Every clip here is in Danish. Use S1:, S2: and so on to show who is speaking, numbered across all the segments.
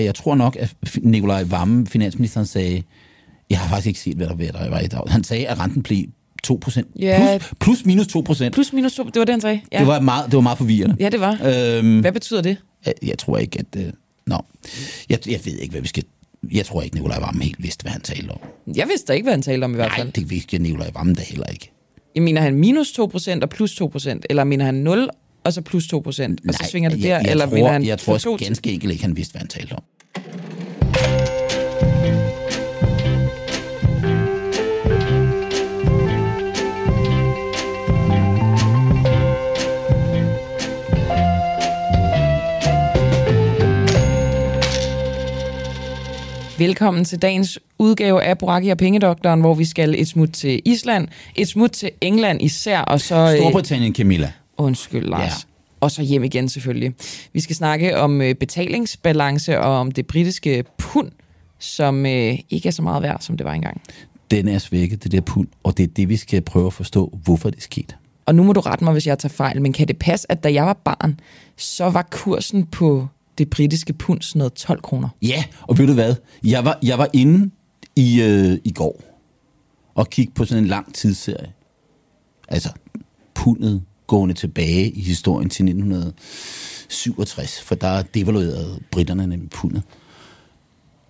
S1: Jeg tror nok, at Nikolaj Vammen, finansministeren, sagde, jeg har faktisk ikke set, hvad der var, der var i dag. Han sagde, at renten blev 2
S2: Ja.
S1: Plus, plus minus 2 procent.
S2: Plus minus to, det var det, han sagde. Ja,
S1: Det var meget, det var meget forvirrende.
S2: ja det var.
S1: Øhm,
S2: Hvad betyder det?
S1: jeg, jeg tror ikke, at... Øh, nå. Jeg, jeg ved ikke, hvad vi skal... Jeg tror ikke, Nikolaj Vammen helt vidste, hvad han talte om.
S2: Jeg vidste ikke, hvad han talte om i hvert
S1: Nej,
S2: fald.
S1: det vidste Nikolaj Vammen da heller ikke.
S2: Jeg mener han minus 2% og plus 2%, eller mener han 0 og så plus 2%, og så svinger det der,
S1: jeg,
S2: eller
S1: tror,
S2: mener han
S1: Jeg tror
S2: to-
S1: ganske enkelt ikke, han vidste, hvad han talte om.
S2: Velkommen til dagens udgave af Boraki og Pengedoktoren, hvor vi skal et smut til Island, et smut til England især, og så... øh,
S1: Storbritannien, Camilla.
S2: Undskyld, Lars.
S1: Ja.
S2: Og så hjem igen selvfølgelig. Vi skal snakke om øh, betalingsbalance og om det britiske pund, som øh, ikke er så meget værd, som det var engang.
S1: Den er svækket, det der pund, og det er det, vi skal prøve at forstå, hvorfor det skete.
S2: Og nu må du rette mig, hvis jeg tager fejl, men kan det passe, at da jeg var barn, så var kursen på det britiske pund sådan noget 12 kroner?
S1: Ja, og ved du hvad? Jeg var, jeg var inde i, øh, i går og kiggede på sådan en lang tidsserie. Altså, pundet gående tilbage i historien til 1967, for der devaluerede britterne nemlig pundet.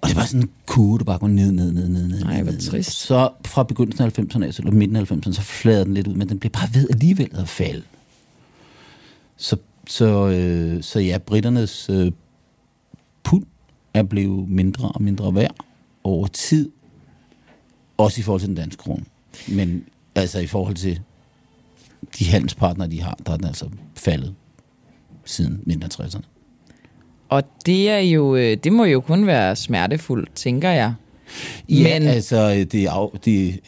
S1: Og det var sådan en kurve, der bare går ned, ned, ned, ned, ned.
S2: Ej,
S1: ned,
S2: hvor trist.
S1: Så fra begyndelsen af 90'erne, altså, eller midten af 90'erne, så fladede den lidt ud, men den blev bare ved alligevel at falde. Så, så, øh, så ja, britternes øh, pund er blevet mindre og mindre værd over tid, også i forhold til den danske krone. Men altså i forhold til de handelspartnere, de har, der er den altså faldet siden midten af 60'erne.
S2: Og det er jo, øh, det må jo kun være smertefuldt, tænker jeg.
S1: Ja,
S2: Men-
S1: altså det er, af, det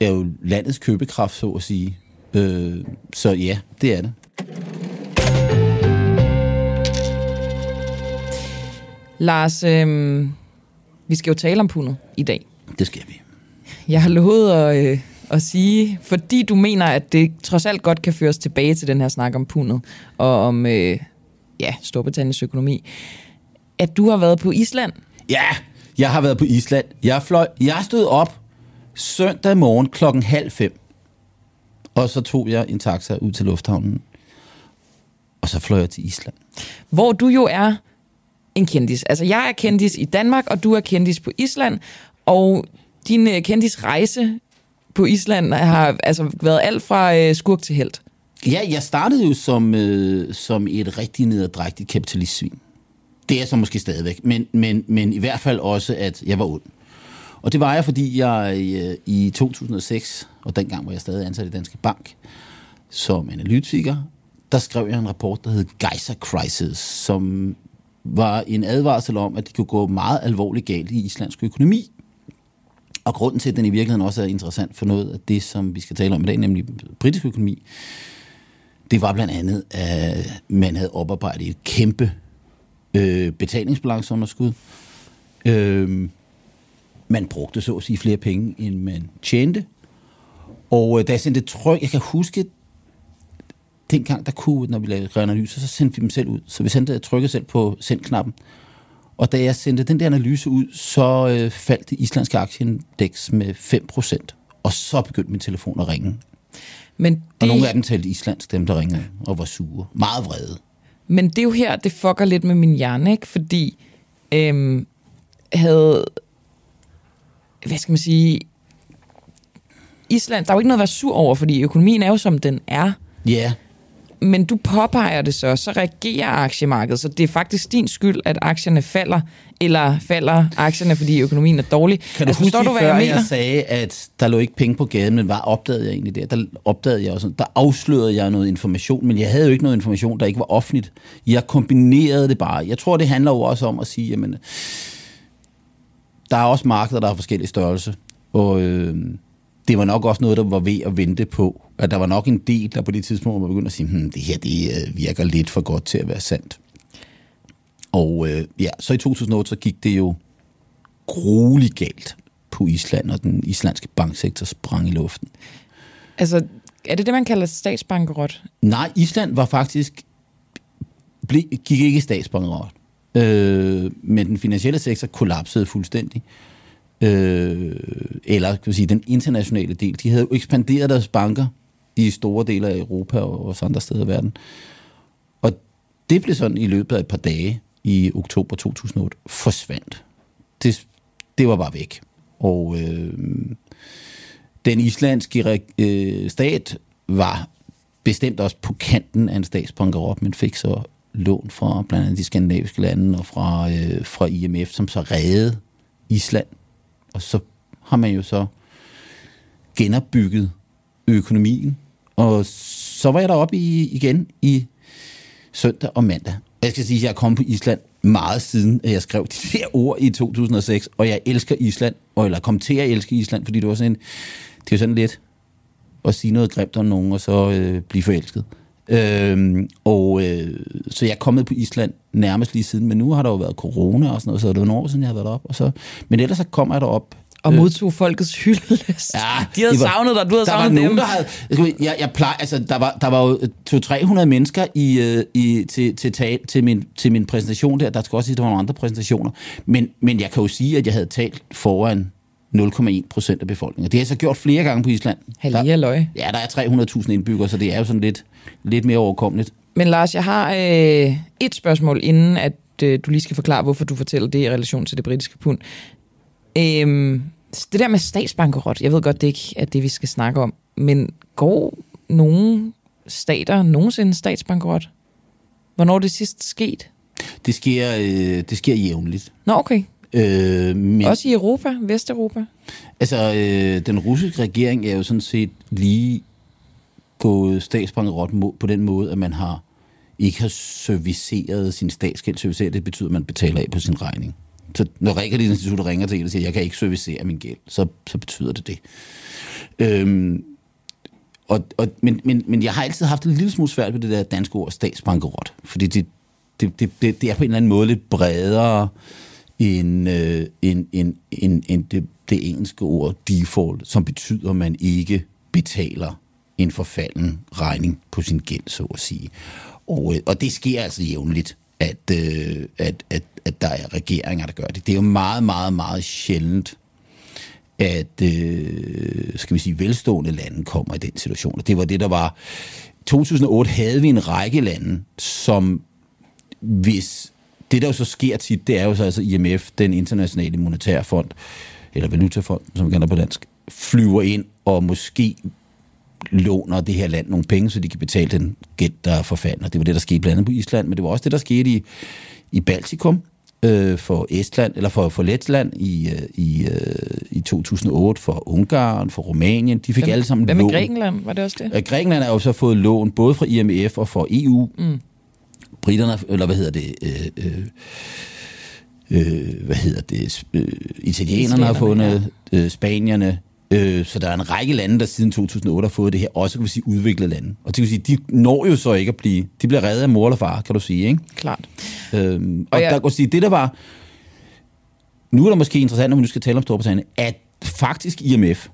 S1: er jo landets købekraft, så at sige. Øh, så ja, det er det.
S2: Lars, øh, vi skal jo tale om pundet i dag.
S1: Det skal vi.
S2: Jeg har lovet at, øh, at sige, fordi du mener, at det trods alt godt kan føres tilbage til den her snak om pundet og om øh, ja, Storbritanniens økonomi, at du har været på Island.
S1: Ja, jeg har været på Island. Jeg fløj, jeg stod op søndag morgen klokken halv fem. Og så tog jeg en taxa ud til lufthavnen. Og så fløj jeg til Island.
S2: hvor du jo er en kendis. Altså, jeg er kendis i Danmark, og du er kendis på Island, og din øh, kendisrejse på Island har altså været alt fra øh, skurk til held.
S1: Ja, jeg startede jo som, øh, som et rigtig nederdrægtigt kapitalistsvin. Det er jeg så måske stadigvæk, men, men, men i hvert fald også, at jeg var ond. Og det var jeg, fordi jeg øh, i 2006, og dengang var jeg stadig ansat i Danske Bank, som analytiker, der skrev jeg en rapport, der hed Geyser Crisis, som var en advarsel om, at det kunne gå meget alvorligt galt i islandsk økonomi. Og grunden til, at den i virkeligheden også er interessant for noget af det, som vi skal tale om i dag, nemlig britisk økonomi, det var blandt andet, at man havde oparbejdet et kæmpe øh, betalingsbalanceunderskud. Øh, man brugte så at sige flere penge, end man tjente. Og øh, da jeg sendte tryk, jeg kan huske, dengang der kunne, når vi lavede analyser, så sendte vi dem selv ud. Så vi sendte trykket selv på send-knappen. Og da jeg sendte den der analyse ud, så øh, faldt det islandske aktieindeks med 5%. Og så begyndte min telefon at ringe.
S2: Men
S1: Og
S2: det,
S1: nogle af dem talte islandsk, dem der ringede, og var sure. Meget vrede.
S2: men det er jo her, det fucker lidt med min hjerne, ikke? Fordi øhm, havde, hvad skal man sige, Island, der er jo ikke noget at være sur over, fordi økonomien er jo, som den er.
S1: Ja,
S2: Men du påpeger det så, så reagerer aktiemarkedet, så det er faktisk din skyld, at aktierne falder, eller falder aktierne, fordi økonomien er dårlig.
S1: Kan du
S2: altså,
S1: huske,
S2: du, hvad
S1: før
S2: jeg
S1: jeg,
S2: mener?
S1: jeg sagde, at der lå ikke penge på gaden, men hvad opdagede jeg egentlig der? Der opdagede jeg også, der afslørede jeg noget information, men jeg havde jo ikke noget information, der ikke var offentligt. Jeg kombinerede det bare. Jeg tror, det handler jo også om at sige, jamen, der er også markeder, der har forskellige størrelse, og øh, det var nok også noget, der var ved at vente på, at der var nok en del, der på det tidspunkt var begyndt at sige, hm, det her det øh, virker lidt for godt til at være sandt. Og øh, ja, så i 2008, så gik det jo grueligt galt på Island, og den islandske banksektor sprang i luften.
S2: Altså, er det det, man kalder statsbankerot?
S1: Nej, Island var faktisk ble, gik ikke statsbankerot. Øh, men den finansielle sektor kollapsede fuldstændig. Øh, øh, eller kan sige, den internationale del. De havde jo ekspanderet deres banker i store dele af Europa og også andre steder i verden. Og det blev sådan i løbet af et par dage i oktober 2008 forsvandt. Det, det var bare væk. Og øh, den islandske øh, stat var bestemt også på kanten af en statsbankerop, men fik så lån fra blandt andet de skandinaviske lande og fra, øh, fra IMF, som så reddede Island. Og så har man jo så genopbygget økonomien. Og så var jeg deroppe i, igen i søndag og mandag. Jeg skal sige, at jeg er kommet på Island meget siden, at jeg skrev de der ord i 2006, og jeg elsker Island, og eller kom til at elske Island, fordi det var sådan en, det er sådan lidt at sige noget grimt om nogen, og så øh, blive forelsket. Øhm, og øh, så jeg er kommet på Island nærmest lige siden, men nu har der jo været corona og sådan noget, så det var nogle år siden, jeg har været deroppe. Og så, men ellers så kommer jeg derop
S2: og øh. modtog folkets hyldest. Ja, de havde var, savnet dig, du havde
S1: der
S2: savnet
S1: var
S2: dem.
S1: Nogen, der havde, jeg, jeg plejer, altså, der var, der var jo 200-300 mennesker i, øh, i, til, til, til, til, min, til min præsentation der. Der skal også sige, at der var nogle andre præsentationer. Men, men jeg kan jo sige, at jeg havde talt foran 0,1 procent af befolkningen. Det har jeg så gjort flere gange på Island.
S2: Halleluja løg.
S1: Ja, der er 300.000 indbyggere, så det er jo sådan lidt, lidt mere overkommeligt.
S2: Men Lars, jeg har øh, et spørgsmål, inden at øh, du lige skal forklare, hvorfor du fortæller det i relation til det britiske pund. Øh, det der med statsbankerot, jeg ved godt, det ikke er det, vi skal snakke om, men går nogle stater nogensinde statsbankerot? Hvornår er det sidst sket?
S1: Det sker, øh, det sker jævnligt.
S2: Nå, okay.
S1: Øh,
S2: men, Også i Europa, Vesteuropa?
S1: Altså, øh, den russiske regering er jo sådan set lige gået statsbankerot på den måde, at man har ikke har serviceret sin statsgæld. Serviceret, det betyder, at man betaler af på sin regning. Så når Realkreditinstituttet ringer til en og siger, at jeg kan ikke servicere min gæld, så, så betyder det det. Øhm, og, og, men, men, men jeg har altid haft en lille smule svært ved det der danske ord statsbankerot, fordi det, det, det, det, det er på en eller anden måde lidt bredere end, øh, end, end, end, end det, det engelske ord default, som betyder, at man ikke betaler en forfalden regning på sin gæld, så at sige. Og, øh, og det sker altså jævnligt, at, øh, at, at, at der er regeringer, der gør det. Det er jo meget, meget, meget sjældent, at øh, skal vi sige, velstående lande kommer i den situation. Og det var det, der var... 2008 havde vi en række lande, som hvis... Det, der jo så sker tit, det er jo så altså IMF, den internationale monetære fond, eller valutafond, som vi kalder på dansk, flyver ind og måske låner det her land nogle penge, så de kan betale den gæld, der er forfalden. Og det var det, der skete blandt andet på Island, men det var også det, der skete i, i Baltikum øh, for Estland, eller for, for Letland i, øh, i, øh, i 2008, for Ungarn, for Rumænien. De fik
S2: hvem,
S1: alle sammen
S2: hvem
S1: lån.
S2: Hvem Grækenland? Var det også det?
S1: Øh, Grækenland har jo så fået lån både fra IMF og fra EU. Mm. Britterne, eller hvad hedder det... Øh, øh, øh, hvad hedder det, øh, italienerne har fundet, ja. øh, spanierne, øh, så der er en række lande, der siden 2008 har fået det her, også kan vi sige udviklede lande. Og det vil sige, de når jo så ikke at blive, de bliver reddet af mor eller far, kan du sige, ikke?
S2: Klart.
S1: Øhm, og, og jeg... der kan sige, det der var, nu er det måske interessant, når vi nu skal tale om Storbritannien, at faktisk IMF,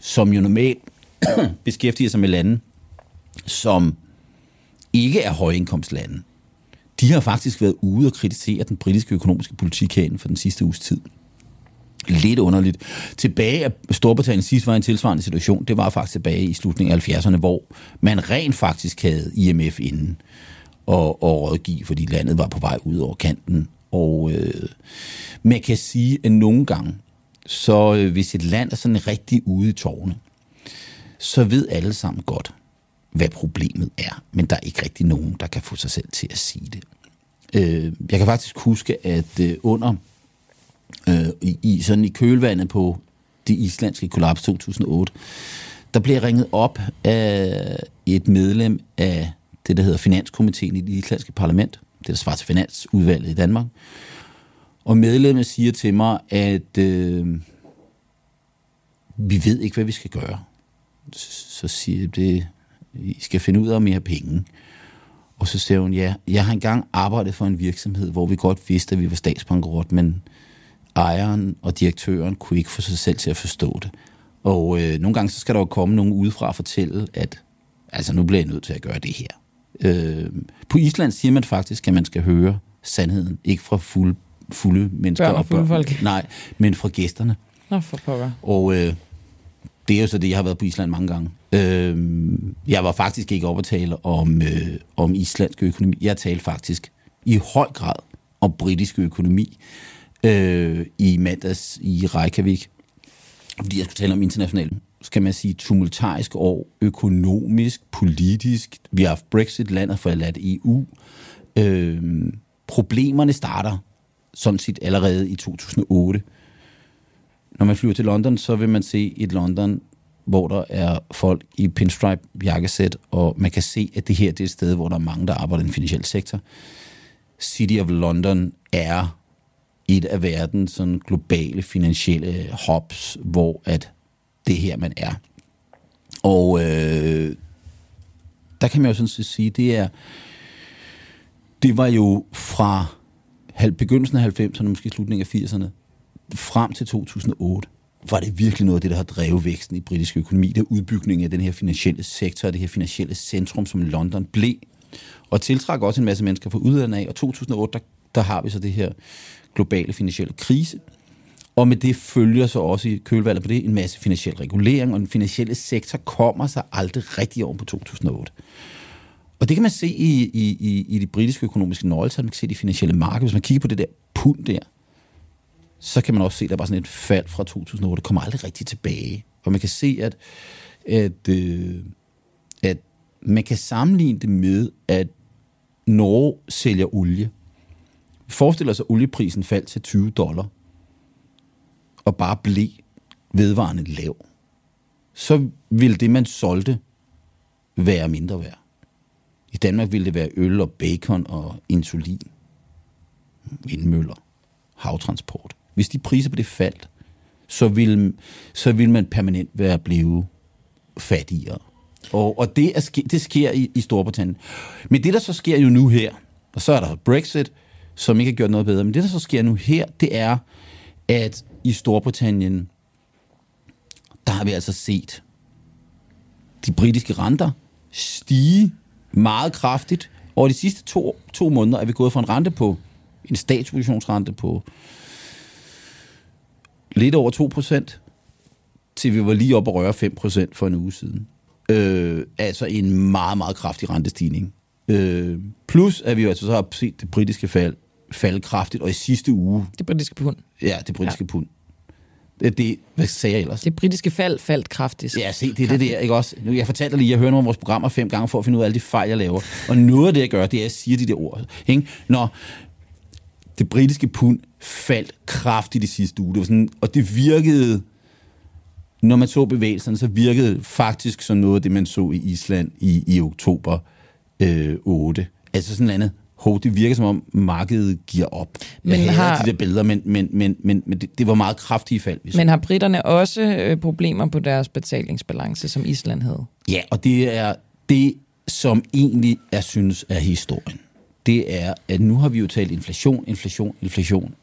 S1: som jo normalt beskæftiger sig med lande, som ikke er højindkomstlande, de har faktisk været ude og kritisere den britiske økonomiske politik herinde for den sidste uges tid. Lidt underligt. Tilbage af Storbritannien sidst var en tilsvarende situation, det var faktisk tilbage i slutningen af 70'erne, hvor man rent faktisk havde IMF inden og, og rådgive, fordi landet var på vej ud over kanten. Og øh, man kan sige, at nogle gange, så øh, hvis et land er sådan rigtig ude i tårne, så ved alle sammen godt, hvad problemet er, men der er ikke rigtig nogen, der kan få sig selv til at sige det. Øh, jeg kan faktisk huske, at øh, under øh, i, i, sådan i kølvandet på det islandske kollaps 2008, der blev ringet op af et medlem af det, der hedder Finanskomiteen i det islandske parlament, det der svarer til Finansudvalget i Danmark, og medlemmet siger til mig, at øh, vi ved ikke, hvad vi skal gøre. Så siger jeg, det, i skal finde ud af, om I har penge. Og så siger hun, ja, jeg har engang arbejdet for en virksomhed, hvor vi godt vidste, at vi var statsbankerot, men ejeren og direktøren kunne ikke få sig selv til at forstå det. Og øh, nogle gange så skal der jo komme nogen udefra og fortælle, at altså nu bliver jeg nødt til at gøre det her. Øh, på Island siger man faktisk, at man skal høre sandheden. Ikke fra fulde, fulde mennesker.
S2: Børn og fulde folk.
S1: Nej, men fra gæsterne.
S2: Nå, for pokker.
S1: Og øh, det er jo så det, jeg har været på Island mange gange. Øh, jeg var faktisk ikke oppe at tale om, øh, om islandsk økonomi. Jeg talte faktisk i høj grad om britisk økonomi øh, i mandags i Reykjavik. Fordi jeg skulle tale om internationalt skal man sige, tumultarisk år, økonomisk, politisk. Vi har haft Brexit, landet for EU. Øh, problemerne starter sådan set allerede i 2008. Når man flyver til London, så vil man se et London, hvor der er folk i pinstripe jakkesæt, og man kan se, at det her det er et sted, hvor der er mange, der arbejder i den finansielle sektor. City of London er et af verdens sådan globale finansielle hubs, hvor at det her man er. Og øh, der kan man jo sådan set sige, det er det var jo fra begyndelsen af 90'erne, måske slutningen af 80'erne, frem til 2008, var det virkelig noget af det, der har drevet væksten i britisk økonomi. Det er udbygningen af den her finansielle sektor, det her finansielle centrum, som London blev. Og tiltrækker også en masse mennesker fra udlandet af. Og 2008, der, der har vi så det her globale finansielle krise. Og med det følger så også i kølvandet på det en masse finansiel regulering, og den finansielle sektor kommer sig aldrig rigtig over på 2008. Og det kan man se i, i, i, i de britiske økonomiske nøgletal, man kan se i de finansielle markeder. Hvis man kigger på det der pund der, så kan man også se, at der var sådan et fald fra 2008. der kommer aldrig rigtig tilbage. Og man kan se, at, at, øh, at man kan sammenligne det med, at Norge sælger olie. Vi forestiller os, at olieprisen faldt til 20 dollar, og bare blev vedvarende lav. Så ville det, man solgte, være mindre værd. I Danmark ville det være øl og bacon og insulin, vindmøller, havtransport. Hvis de priser på det faldt, så vil, så vil man permanent være blevet fattigere. Og, og det, er, det sker i, i Storbritannien. Men det, der så sker jo nu her, og så er der Brexit, som ikke har gjort noget bedre, men det, der så sker nu her, det er, at i Storbritannien, der har vi altså set de britiske renter stige meget kraftigt. Og de sidste to, to måneder er vi gået fra en rente på, en statsobligationsrente på lidt over 2 procent, til vi var lige oppe og røre 5 procent for en uge siden. Øh, altså en meget, meget kraftig rentestigning. Øh, plus at vi altså så har set det britiske fald falde kraftigt, og i sidste uge...
S2: Det britiske pund.
S1: Ja, det britiske ja. pund. Det, det, hvad sagde jeg ellers?
S2: Det britiske fald faldt kraftigt.
S1: Ja, se, det er det der, ikke også? Nu, jeg fortalte lige, jeg hører nogle af vores programmer fem gange for at finde ud af alle de fejl, jeg laver. Og noget af det, jeg gør, det er, at jeg siger de der ord. Ikke? Når det britiske pund faldt kraftigt i sidste uge, det var sådan, og det virkede, når man så bevægelserne, så virkede faktisk som noget af det, man så i Island i, i oktober øh, 8. Altså sådan noget andet hov, det virker som om markedet giver op. Men har de der billeder, men, men, men, men, men det, det var meget kraftige fald.
S2: Men har britterne også øh, problemer på deres betalingsbalance, som Island havde?
S1: Ja, og det er det, som egentlig er synes er historien. Det er, at nu har vi jo talt inflation, inflation, inflation.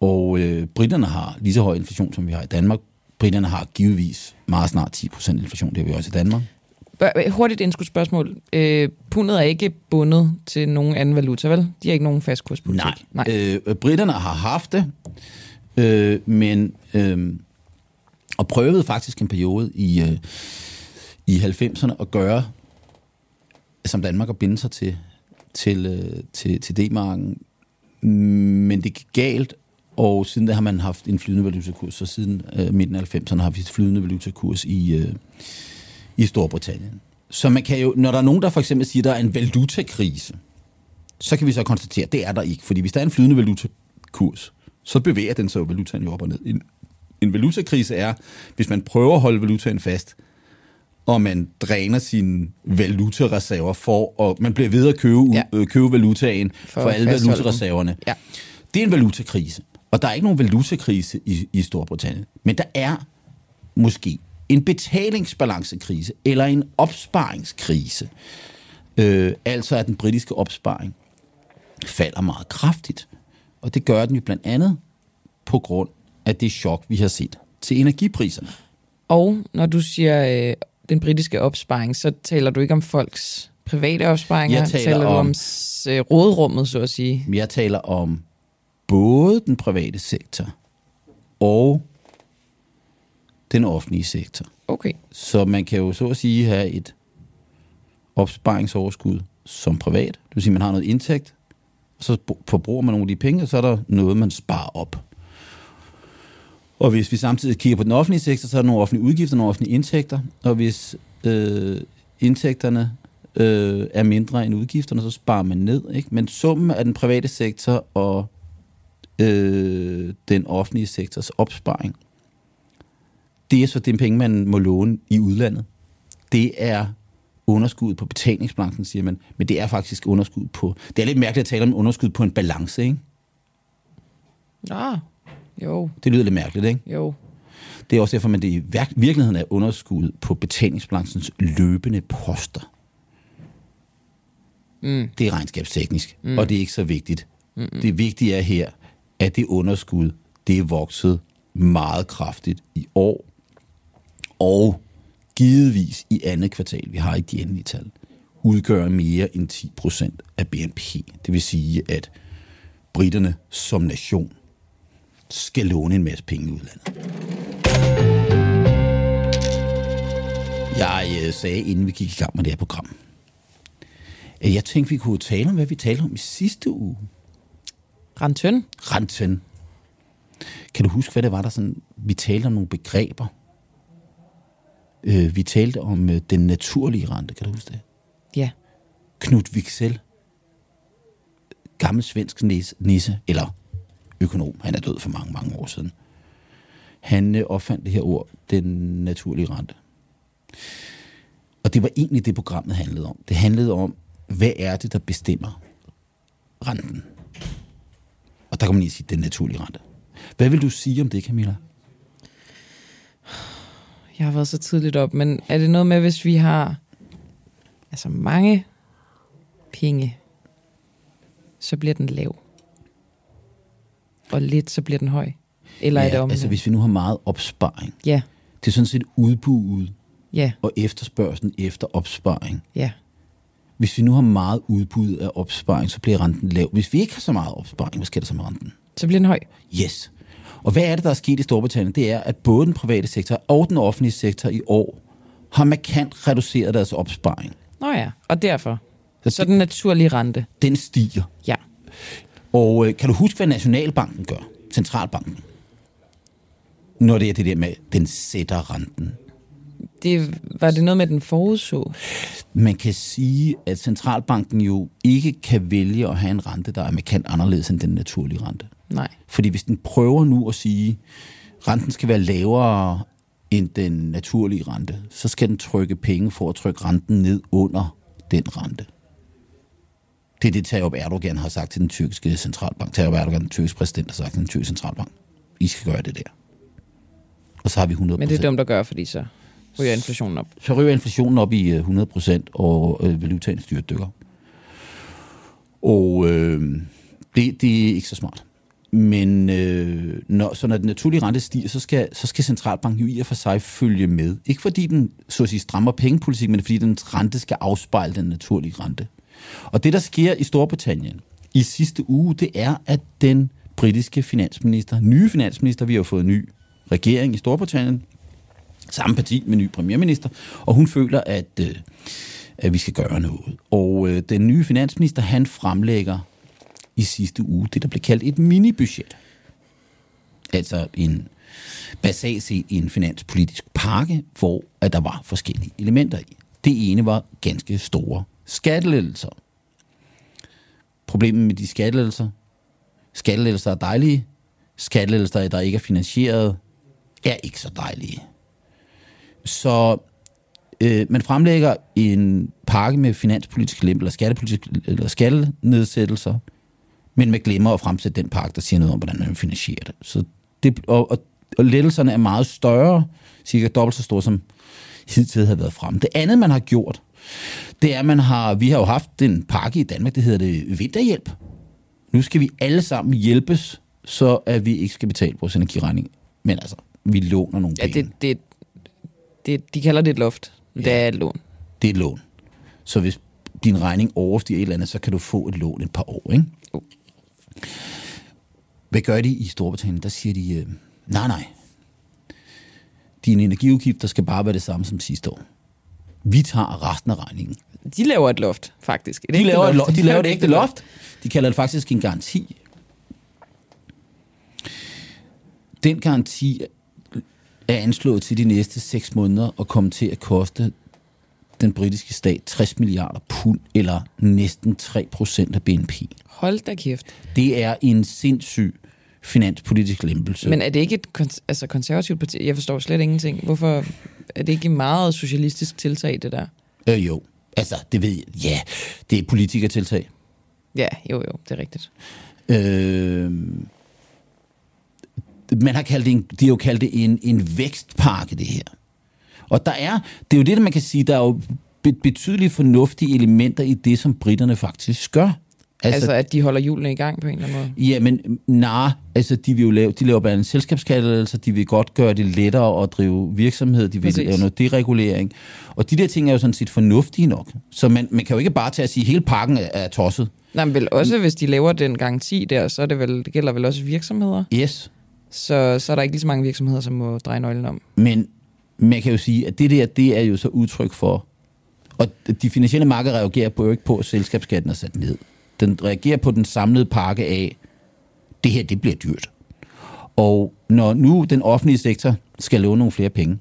S1: Og øh, britterne har lige så høj inflation, som vi har i Danmark. Britterne har givetvis meget snart 10% inflation, det har vi også i Danmark.
S2: Hurtigt indskudt spørgsmål. Øh, pundet er ikke bundet til nogen anden valuta, vel? De har ikke nogen fastkurspolitik.
S1: Nej. Nej. Øh, britterne har haft det, øh, men øh, og prøvede faktisk en periode i, øh, i 90'erne at gøre, som Danmark at binde sig til, til, øh, til, til D-marken. Men det gik galt, og siden da har man haft en flydende valutakurs, så siden øh, midten af 90'erne har vi et flydende valutakurs i, øh, i Storbritannien. Så man kan jo, når der er nogen, der for eksempel siger, at der er en valutakrise, så kan vi så konstatere, at det er der ikke. Fordi hvis der er en flydende valutakurs, så bevæger den sig jo valutaen jo op og ned. En, en valutakrise er, hvis man prøver at holde valutaen fast, og man dræner sine valutareserver for, og man bliver ved at købe, ja. øh, købe valutaen for, for alle valutareserverne. Ja. Det er en valutakrise. Og der er ikke nogen valutakrise i, i Storbritannien. Men der er måske en betalingsbalancekrise eller en opsparingskrise. Øh, altså at den britiske opsparing falder meget kraftigt. Og det gør den jo blandt andet på grund af det chok, vi har set til energipriserne.
S2: Og når du siger øh, den britiske opsparing, så taler du ikke om folks Private opsparinger?
S1: Jeg taler
S2: taler du
S1: om-
S2: om øh, rådrummet, så at sige?
S1: Jeg taler om både den private sektor og den offentlige sektor.
S2: Okay.
S1: Så man kan jo så at sige have et opsparingsoverskud som privat. Det vil sige, at man har noget indtægt, og så forbruger man nogle af de penge, og så er der noget, man sparer op. Og hvis vi samtidig kigger på den offentlige sektor, så er der nogle offentlige udgifter, nogle offentlige indtægter, og hvis øh, indtægterne øh, er mindre end udgifterne, så sparer man ned. Ikke? Men summen af den private sektor og øh, den offentlige sektors opsparing, det er så den penge, man må låne i udlandet. Det er underskud på betalingsbalancen, siger man, men det er faktisk underskud på... Det er lidt mærkeligt at tale om underskud på en balance, ikke?
S2: Ja, jo,
S1: Det lyder lidt mærkeligt, ikke?
S2: jo.
S1: Det er også derfor, man det i virk- virkeligheden er underskud på betalingsbalancens løbende poster.
S2: Mm.
S1: Det er regnskabsteknisk, mm. og det er ikke så vigtigt. Mm-mm. Det vigtige er her, at det underskud, det er vokset meget kraftigt i år, og givetvis i andet kvartal, vi har ikke de endelige tal, udgør mere end 10 procent af BNP. Det vil sige, at britterne som nation skal låne en masse penge i udlandet. Jeg øh, sagde, inden vi gik i gang med det her program, at jeg tænkte, vi kunne tale om, hvad vi talte om i sidste uge.
S2: Rentøn?
S1: Renten. Kan du huske, hvad det var, der sådan... Vi talte om nogle begreber. Øh, vi talte om øh, den naturlige rente, kan du huske det?
S2: Ja.
S1: Knut Wicksell. Gammel svensk nisse, eller økonom. Han er død for mange, mange år siden. Han øh, opfandt det her ord, den naturlige rente. Og det var egentlig det, programmet handlede om. Det handlede om, hvad er det, der bestemmer renten? Og der kan man lige sige, den naturlige rente. Hvad vil du sige om det, Camilla?
S2: Jeg har været så tidligt op, men er det noget med, hvis vi har altså mange penge, så bliver den lav. Og lidt, så bliver den høj. Eller er det om
S1: altså hvis vi nu har meget opsparing.
S2: Ja,
S1: Det er sådan set udbuddet
S2: ja,
S1: og efterspørgselen efter opsparing.
S2: ja.
S1: Hvis vi nu har meget udbud af opsparing, så bliver renten lav. Hvis vi ikke har så meget opsparing, hvad sker der så med renten?
S2: Så bliver den høj.
S1: Yes. Og hvad er det, der er sket i Storbritannien? Det er, at både den private sektor og den offentlige sektor i år har markant reduceret deres opsparing.
S2: Nå ja, og derfor.
S1: Så
S2: Så den naturlige rente.
S1: Den stiger.
S2: Ja.
S1: Og øh, kan du huske, hvad Nationalbanken gør? Centralbanken. Når det er det der med, den sætter renten.
S2: Det, var det noget med, den forudså?
S1: Man kan sige, at centralbanken jo ikke kan vælge at have en rente, der er markant anderledes end den naturlige rente.
S2: Nej.
S1: Fordi hvis den prøver nu at sige, at renten skal være lavere end den naturlige rente, så skal den trykke penge for at trykke renten ned under den rente. Det er det, Tayyip Erdogan har sagt til den tyrkiske centralbank. Tayyip Erdogan, den tyrkiske præsident, har sagt til den tyrkiske centralbank. I skal gøre det der. Og så har vi 100
S2: Men det er dumt at gøre, fordi så ryger inflationen op.
S1: så ryger inflationen op i øh, 100%, og øh, valutaen styrtdykker. Og øh, det, det er ikke så smart. Men øh, når, så når den naturlige rente stiger, så skal, så skal centralbanken jo i og for sig følge med. Ikke fordi den så at sige, strammer pengepolitik, men fordi den rente skal afspejle den naturlige rente. Og det, der sker i Storbritannien i sidste uge, det er, at den britiske finansminister, nye finansminister, vi har fået en ny regering i Storbritannien, samme parti med ny premierminister, og hun føler, at, øh, at vi skal gøre noget. Og øh, den nye finansminister, han fremlægger i sidste uge det, der blev kaldt et minibudget. Altså en basalt set en finanspolitisk pakke, hvor at der var forskellige elementer i. Det ene var ganske store skattelettelser. Problemet med de skattelettelser, skattelettelser er dejlige, skattelettelser, der ikke er finansieret, er ikke så dejlige. Så øh, man fremlægger en pakke med finanspolitiske lempel eller skattepolitiske eller skattenedsættelser, men man glemmer at fremsætte den pakke, der siger noget om, hvordan man finansierer det. Så det og, og, og lettelserne er meget større, cirka dobbelt så store, som hidtil har været frem. Det andet, man har gjort, det er, man har, vi har jo haft en pakke i Danmark, det hedder det vinterhjælp. Nu skal vi alle sammen hjælpes, så at vi ikke skal betale vores energiregning. Men altså, vi låner nogle
S2: Ja,
S1: penge.
S2: det, det, det, de kalder det et loft. Det
S1: Ja.
S2: er et lån.
S1: det er et lån. Så hvis din regning overstiger et eller andet, så kan du få et lån et par år, ikke? Hvad gør de i Storbritannien? Der siger de, øh, nej, nej. Dine energiudgifter skal bare være det samme som sidste år. Vi tager resten af regningen.
S2: De laver et loft, faktisk. Et
S1: De laver, et,
S2: loft.
S1: lo- de laver et ægte loft. De kalder det faktisk en garanti. Den garanti er anslået til de næste 6 måneder og kommer til at koste den britiske stat 60 milliarder pund, eller næsten 3 procent af BNP.
S2: Hold da kæft.
S1: Det er en sindssyg finanspolitisk lempelse.
S2: Men er det ikke et kon- altså konservativt parti? Jeg forstår slet ingenting. Hvorfor er det ikke et meget socialistisk tiltag, det der?
S1: øh, jo, altså, det ved jeg. Ja, det er politikertiltag.
S2: Ja, jo, jo, det er rigtigt.
S1: Øh, man har kaldt det en, de har jo kaldt det en, en vækstpakke, det her. Og der er, det er jo det, man kan sige, der er jo be- betydelige fornuftige elementer i det, som britterne faktisk gør.
S2: Altså, altså, at de holder hjulene i gang på en eller anden måde.
S1: Ja, men nej, altså de vil jo lave, de laver blandt andet selskabskattelser, de vil godt gøre det lettere at drive virksomhed, de vil
S2: Præcis.
S1: lave noget deregulering. Og de der ting er jo sådan set fornuftige nok. Så man, man kan jo ikke bare tage at sige, at hele pakken er, er tosset.
S2: Nej, men vel også, hvis de laver den garanti der, så er det vel, det gælder vel også virksomheder.
S1: Yes.
S2: Så, så er der ikke lige så mange virksomheder, som må dreje nøglen om.
S1: Men man kan jo sige, at det der, det er jo så udtryk for, og de finansielle markeder reagerer på jo ikke på, at selskabsskatten er sat ned. Den reagerer på den samlede pakke af, det her, det bliver dyrt. Og når nu den offentlige sektor skal låne nogle flere penge,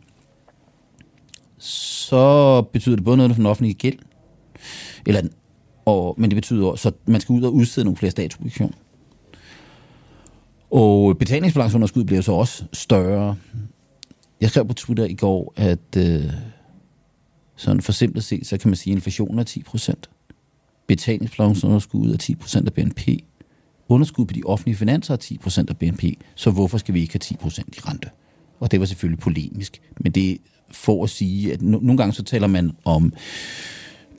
S1: så betyder det både noget for den offentlige gæld, eller, og, men det betyder også, at man skal ud og udstede nogle flere statsobligationer. Og betalingsbalanceunderskud bliver så også større. Jeg skrev på Twitter i går, at øh, sådan for simpelt set, så kan man sige, at inflationen er 10 procent. Betalingsbalanceunderskuddet er 10 procent af BNP. Underskud på de offentlige finanser er 10 procent af BNP. Så hvorfor skal vi ikke have 10 procent i rente? Og det var selvfølgelig polemisk. Men det for at sige, at no- nogle gange så taler man om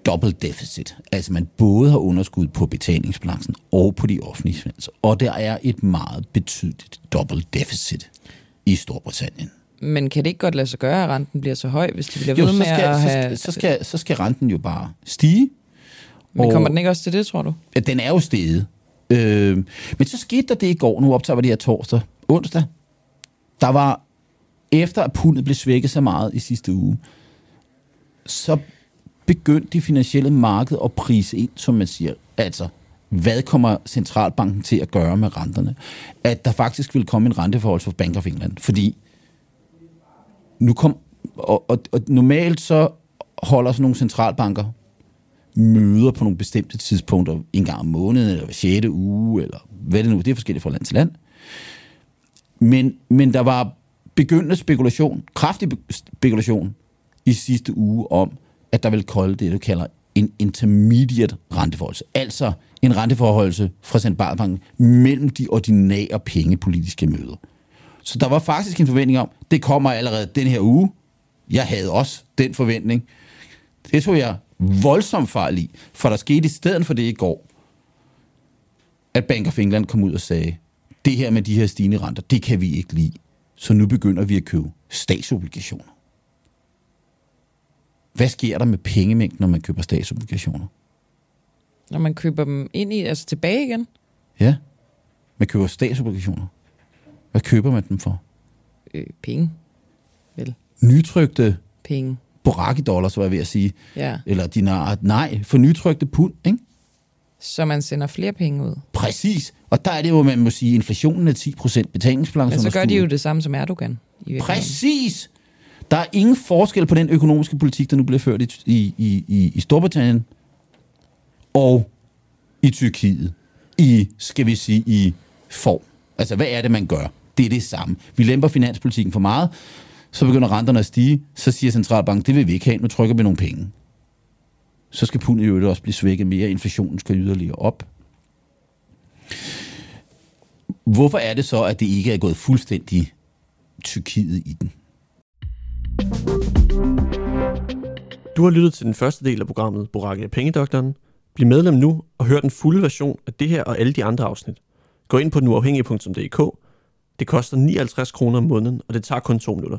S1: double deficit. Altså man både har underskud på betalingsbalancen og på de offentlige finanser. Og der er et meget betydeligt double deficit i Storbritannien.
S2: Men kan det ikke godt lade sig gøre, at renten bliver så høj, hvis de bliver
S1: Jo,
S2: ved
S1: så
S2: med
S1: skal,
S2: at
S1: så,
S2: have...
S1: skal, så, skal, så skal renten jo bare stige.
S2: Men
S1: og-
S2: kommer den ikke også til det, tror du?
S1: Ja, den er jo steget. Øh, men så skete der det i går, nu optager vi det her torsdag, onsdag. Der var, efter at pundet blev svækket så meget i sidste uge, så begyndte de finansielle marked at prise ind, som man siger. Altså, hvad kommer centralbanken til at gøre med renterne? At der faktisk vil komme en renteforhold for Bank of England. Fordi nu kom, og, og, og normalt så holder sådan nogle centralbanker møder på nogle bestemte tidspunkter, en gang om måneden, eller hver 6. uge, eller hvad det nu, det er forskelligt fra land til land. Men, men der var begyndende spekulation, kraftig spekulation i sidste uge om, at der vil kolde det, du kalder en intermediate renteforholdelse. Altså en renteforholdelse fra centralbanken mellem de ordinære pengepolitiske møder. Så der var faktisk en forventning om, det kommer allerede den her uge. Jeg havde også den forventning. Det tog jeg voldsomt fejl i, for der skete i stedet for det i går, at Bank of England kom ud og sagde, det her med de her stigende renter, det kan vi ikke lide. Så nu begynder vi at købe statsobligationer. Hvad sker der med pengemængden, når man køber statsobligationer?
S2: Når man køber dem ind i, altså tilbage igen?
S1: Ja, man køber statsobligationer. Hvad køber man dem for?
S2: Øh, penge. Vel,
S1: Nytrykte
S2: penge.
S1: Boraki-dollars, var jeg ved at sige.
S2: Ja.
S1: Eller dinar. Nej, for nytrykte pund, ikke?
S2: Så man sender flere penge ud.
S1: Præcis. Og der er det jo, man må sige, inflationen er 10 procent betalingsbalance.
S2: Men så gør de jo det samme som Erdogan. I.
S1: Præcis. Der er ingen forskel på den økonomiske politik, der nu bliver ført i, i, i, i Storbritannien og i Tyrkiet. I, skal vi sige, i form. Altså, hvad er det, man gør? Det er det samme. Vi lemper finanspolitikken for meget, så begynder renterne at stige, så siger centralbanken, det vil vi ikke have, nu trykker vi nogle penge. Så skal pundet jo også blive svækket mere, inflationen skal yderligere op. Hvorfor er det så, at det ikke er gået fuldstændig Tyrkiet i den?
S3: Du har lyttet til den første del af programmet Borakke af Pengedoktoren. Bliv medlem nu og hør den fulde version af det her og alle de andre afsnit. Gå ind på nuafhængig.dk. Det koster 59 kroner om måneden, og det tager kun to minutter.